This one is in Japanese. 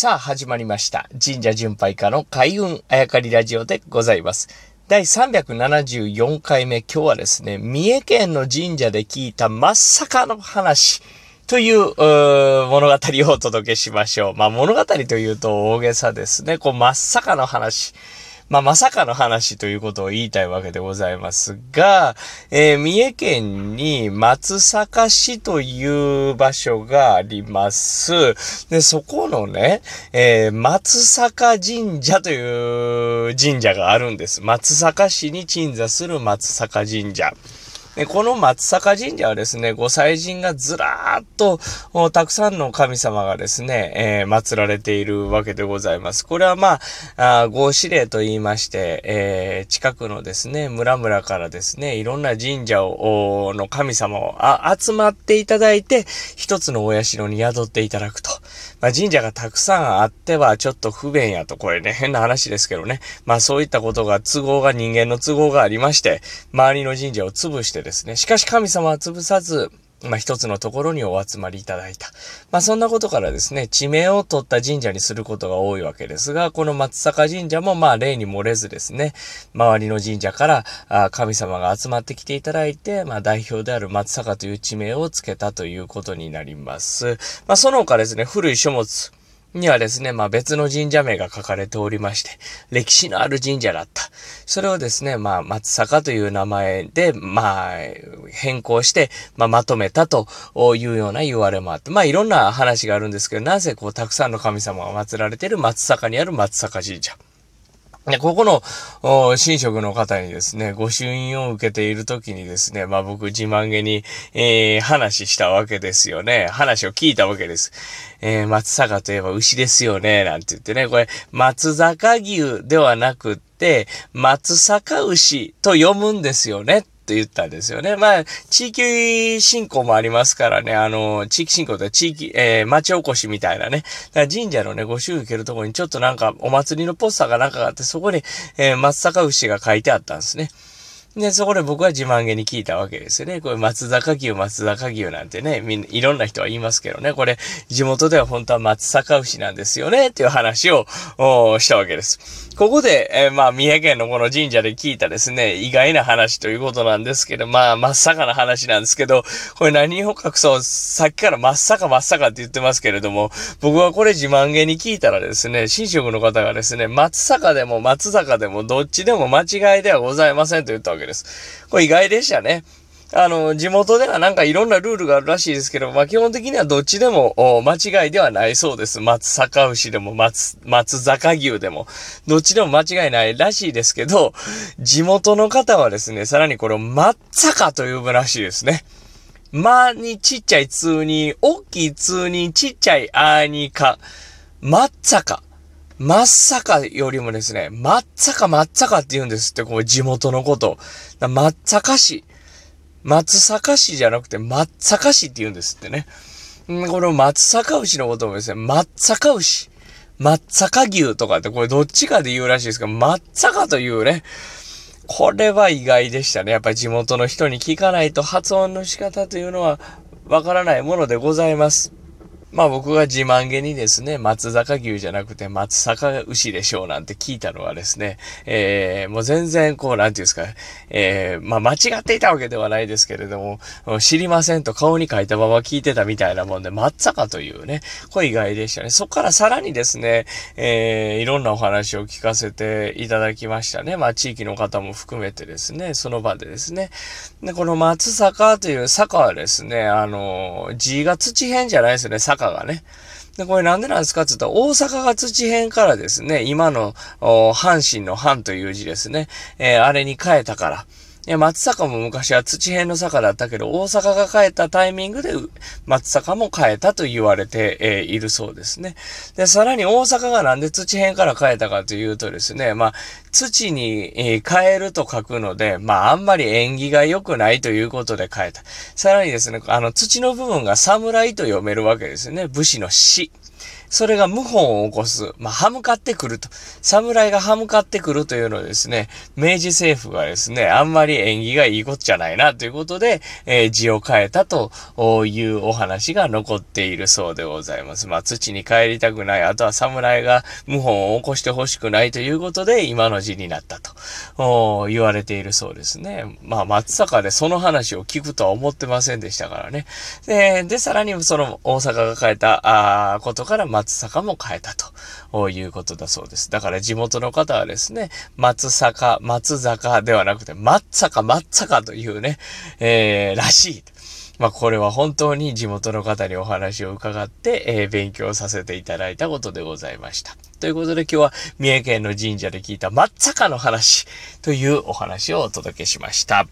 さあ、始まりました。神社巡拝家の開運あやかりラジオでございます。第374回目、今日はですね、三重県の神社で聞いたまさかの話という物語をお届けしましょう。まあ物語というと大げさですね。こう、まさかの話。まあ、まさかの話ということを言いたいわけでございますが、えー三重県に松阪市という場所があります。で、そこのね、えー松阪神社という神社があるんです。松阪市に鎮座する松阪神社。でこの松阪神社はですね、ご祭神がずらーっと、たくさんの神様がですね、えー祀られているわけでございます。これはまあ、あ合祀霊と言いまして、えー近くのですね、村々からですね、いろんな神社を、の神様を集まっていただいて、一つのお社に宿っていただくと。まあ、神社がたくさんあってはちょっと不便やと、これね、変な話ですけどね。まあそういったことが都合が人間の都合がありまして、周りの神社を潰してですね、しかし神様は潰さず、まあ一つのところにお集まりいただいた。まあそんなことからですね、地名を取った神社にすることが多いわけですが、この松阪神社もまあ例に漏れずですね、周りの神社からあ神様が集まってきていただいて、まあ代表である松阪という地名を付けたということになります。まあその他ですね、古い書物、にはですね、まあ別の神社名が書かれておりまして、歴史のある神社だった。それをですね、まあ松坂という名前で、まあ変更して、まあまとめたというような言われもあって、まあいろんな話があるんですけど、なぜこうたくさんの神様が祀られている松坂にある松坂神社。で、ここの、お神職の方にですね、ご朱印を受けているときにですね、まあ僕自慢げに、えー、話したわけですよね。話を聞いたわけです。えー、松坂といえば牛ですよね、なんて言ってね、これ、松坂牛ではなくって、松坂牛と読むんですよね。と言ったんですよね。まあ、地域振興もありますからね、あの、地域振興って地域、えー、町おこしみたいなね。だから神社のね、ご祝儀受けるところにちょっとなんかお祭りのポスターがなんかがあって、そこに、えー、松阪牛が書いてあったんですね。で、そこで僕は自慢げに聞いたわけですよね。これ松坂牛、松坂牛なんてね、みんな、いろんな人は言いますけどね、これ、地元では本当は松坂牛なんですよね、っていう話を、したわけです。ここで、えーまあ、三重県のこの神社で聞いたですね、意外な話ということなんですけど、まあ、真っ坂な話なんですけど、これ何を隠そう、さっきから真っ坂真っ坂って言ってますけれども、僕はこれ自慢げに聞いたらですね、神職の方がですね、松坂でも松坂でもどっちでも間違いではございませんと言ったわけです。ですこれ意外でしたね。あの、地元ではなんかいろんなルールがあるらしいですけど、まあ基本的にはどっちでも間違いではないそうです。松阪牛でも松、松坂牛でも、どっちでも間違いないらしいですけど、地元の方はですね、さらにこれを松坂と呼ぶらしいですね。まにちっちゃい通に、大きい通にちっちゃいあにか、松坂。松坂よりもですね、松坂松坂って言うんですって、こう地元のこと。松坂市。松阪市じゃなくて松阪市って言うんですってね。この松阪牛のこともですね、松阪牛、松阪牛とかってこれどっちかで言うらしいですけど、松阪というね、これは意外でしたね。やっぱり地元の人に聞かないと発音の仕方というのはわからないものでございます。まあ僕が自慢げにですね、松坂牛じゃなくて松阪牛でしょうなんて聞いたのはですね、えー、もう全然こう、なんていうんですか、えー、まあ間違っていたわけではないですけれども、知りませんと顔に書いたまま聞いてたみたいなもんで、松坂というね、これ意外でしたね。そこからさらにですね、えー、いろんなお話を聞かせていただきましたね。まあ地域の方も含めてですね、その場でですね。で、この松坂という坂はですね、あの、字が土変じゃないですよね、がね。で、これなんでなんですかって言ったら、大阪が土変からですね、今の、阪神の阪という字ですね、えー、あれに変えたから。いや、松坂も昔は土辺の坂だったけど、大阪が変えたタイミングで、松坂も変えたと言われて、えー、いるそうですね。で、さらに大阪がなんで土辺から変えたかというとですね、まあ、土に、え、変えると書くので、まあ、あんまり縁起が良くないということで変えた。さらにですね、あの、土の部分が侍と読めるわけですね。武士の死。それが謀反を起こす。まあ、歯向かってくると。侍が歯向かってくるというのですね、明治政府がですね、あんまり縁起がいいことじゃないなということで、えー、字を変えたというお話が残っているそうでございます。まあ、土に帰りたくない。あとは侍が謀反を起こしてほしくないということで、今の字になったと言われているそうですね。まあ、松坂でその話を聞くとは思ってませんでしたからね。で、でさらにその大阪が変えたあことから、松坂も変えたということだそうです。だから地元の方はですね、松坂、松坂ではなくて、松坂、松坂というね、えー、らしい。まあ、これは本当に地元の方にお話を伺って、えー、勉強させていただいたことでございました。ということで今日は三重県の神社で聞いた松坂の話というお話をお届けしました。